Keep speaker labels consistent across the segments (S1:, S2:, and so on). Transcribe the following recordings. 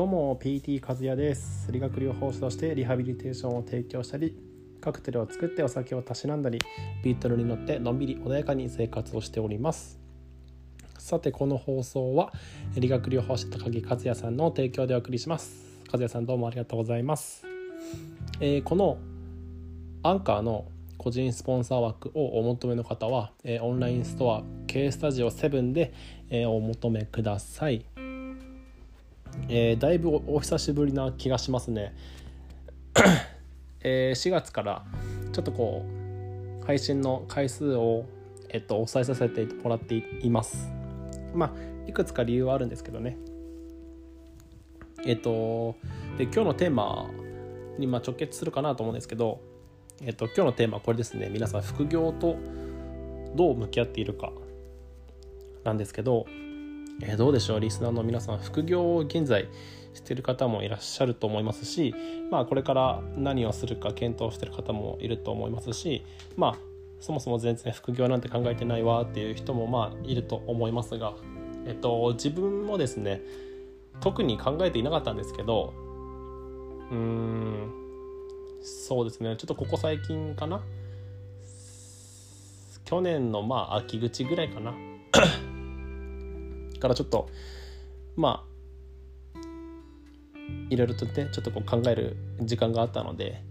S1: どうも PT 和也です。理学療法士としてリハビリテーションを提供したりカクテルを作ってお酒をたしなんだりビートルに乗ってのんびり穏やかに生活をしております。さてこの放送は理学療法士高木和也さんの提供でお送りします。和也さんどうもありがとうございます、えー、このアンカーの個人スポンサー枠をお求めの方は、えー、オンラインストア K スタジオ7で、えー、お求めください、えー、だいぶお久しぶりな気がしますね、えー、4月からちょっとこう配信の回数を、えっと、抑えさせてもらっています。まあいくつか理由はあるんですけどね。えっとで今日のテーマにま直結するかなと思うんですけどえっと、今日のテーマはこれですね。皆さん副業とどう向き合っているかなんですけど、えー、どうでしょうリスナーの皆さん副業を現在してる方もいらっしゃると思いますし、まあ、これから何をするか検討してる方もいると思いますしまあそもそも全然副業なんて考えてないわっていう人もまあいると思いますが、えっと、自分もですね特に考えていなかったんですけどうーんそうですねちょっとここ最近かな？去年のまあ秋口ぐらいかな。からちょっとまあいろいろとねちょっとこう考える時間があったので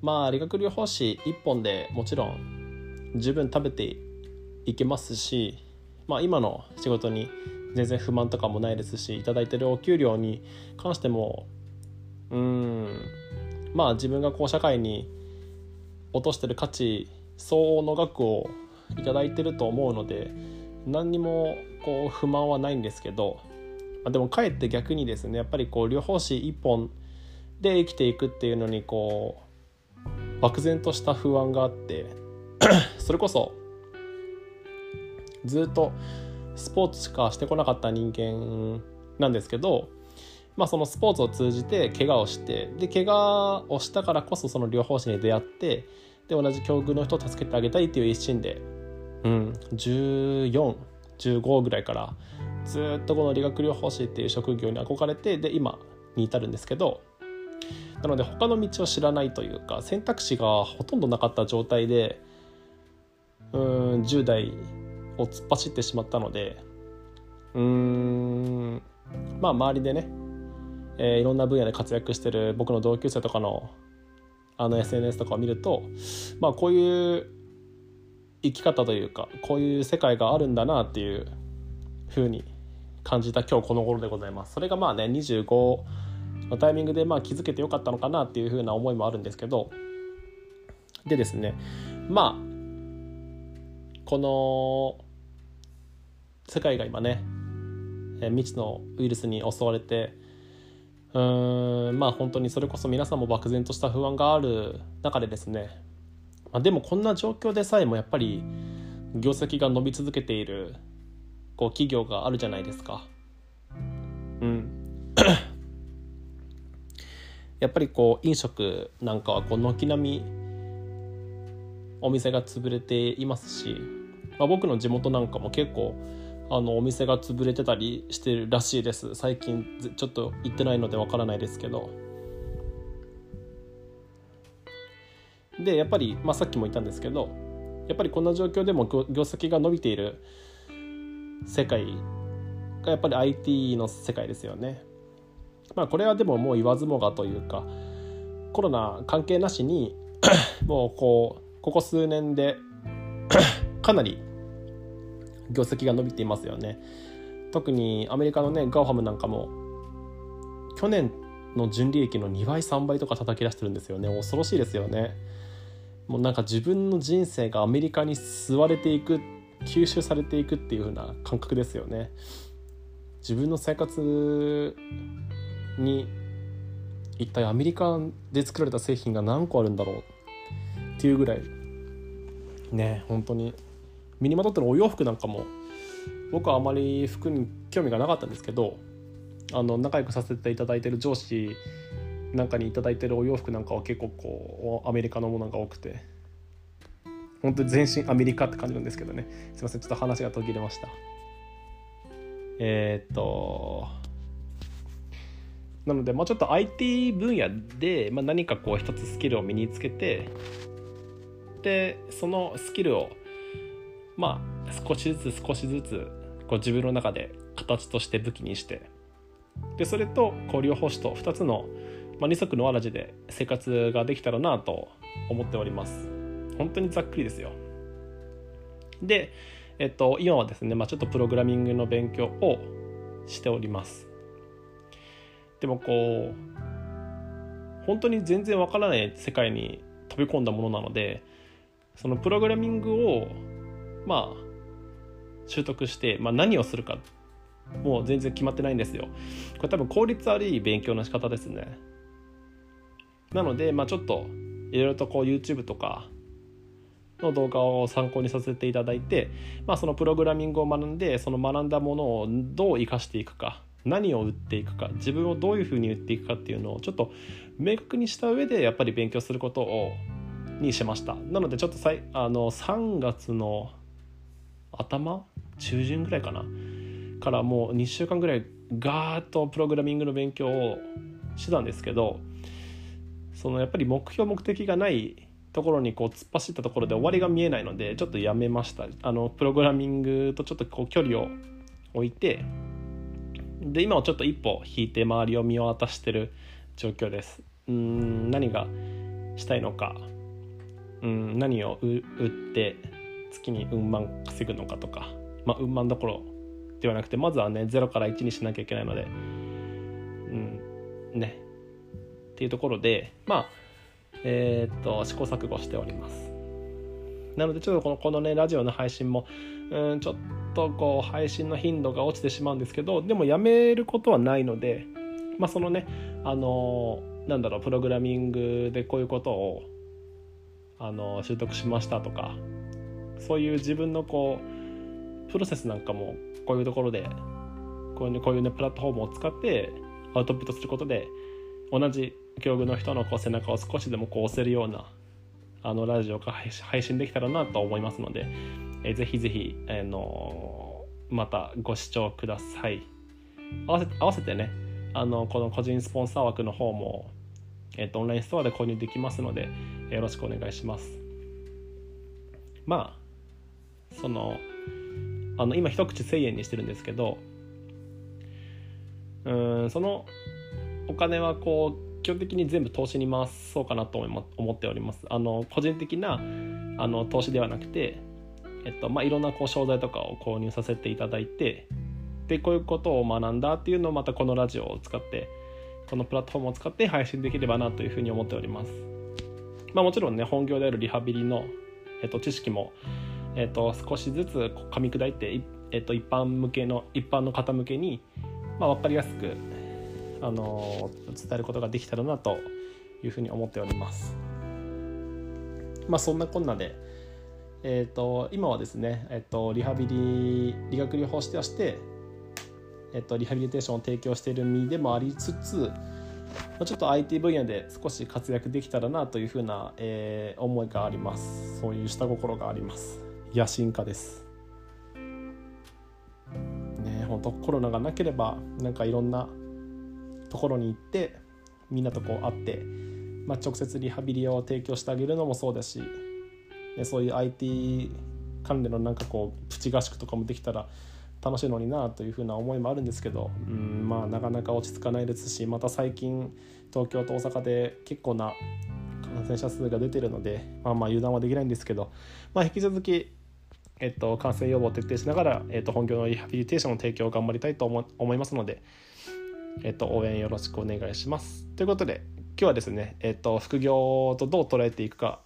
S1: まあ理学療法士1本でもちろん十分食べていけますしまあ今の仕事に全然不満とかもないですし頂いてるお給料に関してもうんまあ自分がこう社会に落としてる価値相応の額を頂いてると思うので何にもこう不満はないんですけど、でもかえって逆にですねやっぱりこう療法士一本で生きていくっていうのにこう漠然とした不安があって それこそずっとスポーツしかしてこなかった人間なんですけどまあ、そのスポーツを通じて怪我をしてで怪我をしたからこそその療法士に出会ってで同じ境遇の人を助けてあげたいっていう一心で、うん、1415ぐらいからずっとこの理学療法士っていう職業に憧れてで今に至るんですけどなので他の道を知らないというか選択肢がほとんどなかった状態でうん10代を突っ走ってしまったのでうんまあ周りでねえー、いろんな分野で活躍してる僕の同級生とかのあの SNS とかを見るとまあこういう生き方というかこういう世界があるんだなっていうふうに感じた今日この頃でございます。それがまあね25のタイミングでまあ気づけてよかったのかなっていうふうな思いもあるんですけど。でですねまあこの世界が今ね未知のウイルスに襲われてうーんまあ本当にそれこそ皆さんも漠然とした不安がある中でですね、まあ、でもこんな状況でさえもやっぱり業績が伸び続けているこう企業があるじゃないですか。うん。やっぱりこう飲食なんかはこう軒並みお店が潰れていますし、まあ、僕の地元なんかも結構あのお店が潰れてたりしてるらしいです。最近ちょっと行ってないのでわからないですけど。でやっぱり、まあ、さっきも言ったんですけどやっぱりこんな状況でも業績が伸びている世界がやっぱり IT の世界ですよね。まあこれはでももう言わずもがというかコロナ関係なしに もうこうここ数年で かなり業績が伸びていますよね。特にアメリカのねガオハムなんかも去年の純利益の2倍3倍とか叩き出してるんですよね。恐ろしいですよね。もうなんか自分の人生がアメリカに吸われていく吸収されていくっていう風な感覚ですよね。自分の生活に一体アメリカで作られた製品が何個あるんだろうっていうぐらい。ね本当に。身にまとってるお洋服なんかも僕はあまり服に興味がなかったんですけどあの仲良くさせていただいてる上司なんかに頂いてるお洋服なんかは結構こうアメリカのものが多くて。本当に全身アメリカって感じなんですけどね。すいませんちょっと話が途切れました。えー、っとなので、まあ、ちょっと IT 分野で、まあ、何かこう一つスキルを身につけてでそのスキルをまあ少しずつ少しずつこう自分の中で形として武器にして。でそれと交流保守と2つの、まあ、二足のわらじで生活ができたらなと思っております。本当にざっくりですよ。で、えっと、今はですね、まあ、ちょっとプログラミングの勉強をしております。でもこう本当に全然わからない世界に飛び込んだものなのでそのプログラミングをまあ習得して、まあ、何をするかもう全然決まってないんですよ。これ多分効率悪い勉強の仕方ですね。なので、まあ、ちょっといろいろとこう YouTube とかの動画を参考にさせていただいて、まあ、そのプログラミングを学んでその学んだものをどう生かしていくか何を売っていくか自分をどういうふうに売っていくかっていうのをちょっと明確にした上でやっぱり勉強することをにしました。なのでちょっとさいあの3月の頭中旬ぐらいかなからもう2週間ぐらいガーッとプログラミングの勉強をしてたんですけどそのやっぱり目標目的がないところにこう突っ走ったところで終わりが見えないのでちょっとやめました。あのプログラミングとちょっとこう距離を置いてで今はちょっと一歩引いて周りを見渡してる状況です。うん何がしたいのか。うん何を売って月に運万稼ぐのかとか。まあ運万どころではなくてまずはね0から1にしなきゃいけないので。うんねっていうところでまあえー、っと試行錯誤しております。なのでちょっとこのこのねラジオの配信もうんちょっとこう配信の頻度が落ちてしまうんですけどでもやめることはないのでまあそのねあのなんだろうプログラミングでこういうことをあの習得しましたとかそういう自分のこうプロセスなんかもこういうところでこういう,、ね、こういうねプラットフォームを使ってアウトプットすることで同じ境遇の人のこう背中を少しでもこう押せるようなあのラジオが配信できたらなと思いますので、えー、ぜひぜひ、えー、のまたご視聴ください。合わせ合わせてねあのこの個人スポンサー枠の方も、えーと、オンラインストアで購入できますのでよろしくお願いします。まあそのあの今一口1000円にしてるんですけどうんそのお金はこう基本的に全部投資に回そうかなと思っております。あの個人的なあの投資ではなくて、えっとまあ、いろんなこう商材とかを購入させていただいてでこういうことを学んだっていうのをまたこのラジオを使ってこのプラットフォームを使って配信できればなというふうに思っております、まあ、もちろんね本業であるリハビリの、えっと、知識も、えっと、少しずつ噛み砕いて、えっと、一般向けの一般の方向けに、まあ、分かりやすくあの伝えることができたらなというふうに思っております。まあそんなこんなで、えーと、今はですね、えーと、リハビリ理学療法士として、えーと、リハビリテーションを提供している身でもありつつ、まあ、ちょっと IT 分野で少し活躍できたらなというふうな、えー、思いがあります。そういう下心があります。野心家です。ね本当コロナがなければなんかいろんなところに行ってみんなとこう会って、まあ、直接リハビリを提供してあげるのもそうだしそういう IT 関連のなんかこうプチ合宿とかもできたら楽しいのになというふうな思いもあるんですけどうんまあなかなか落ち着かないですしまた最近東京と大阪で結構な感染者数が出てるのでまあまあ油断はできないんですけど、まあ、引き続きえっと、感染予防を徹底しながら、えっと、本業のリハビリテーションの提供を頑張りたいと思いますので、えっと、応援よろしくお願いします。ということで今日はですね、えっと、副業とどう捉えていくか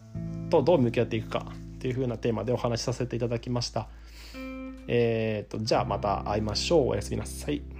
S1: とどう向き合っていくかというふうなテーマでお話しさせていただきました。え、っとじゃあまた会いましょう。おやすみなさい。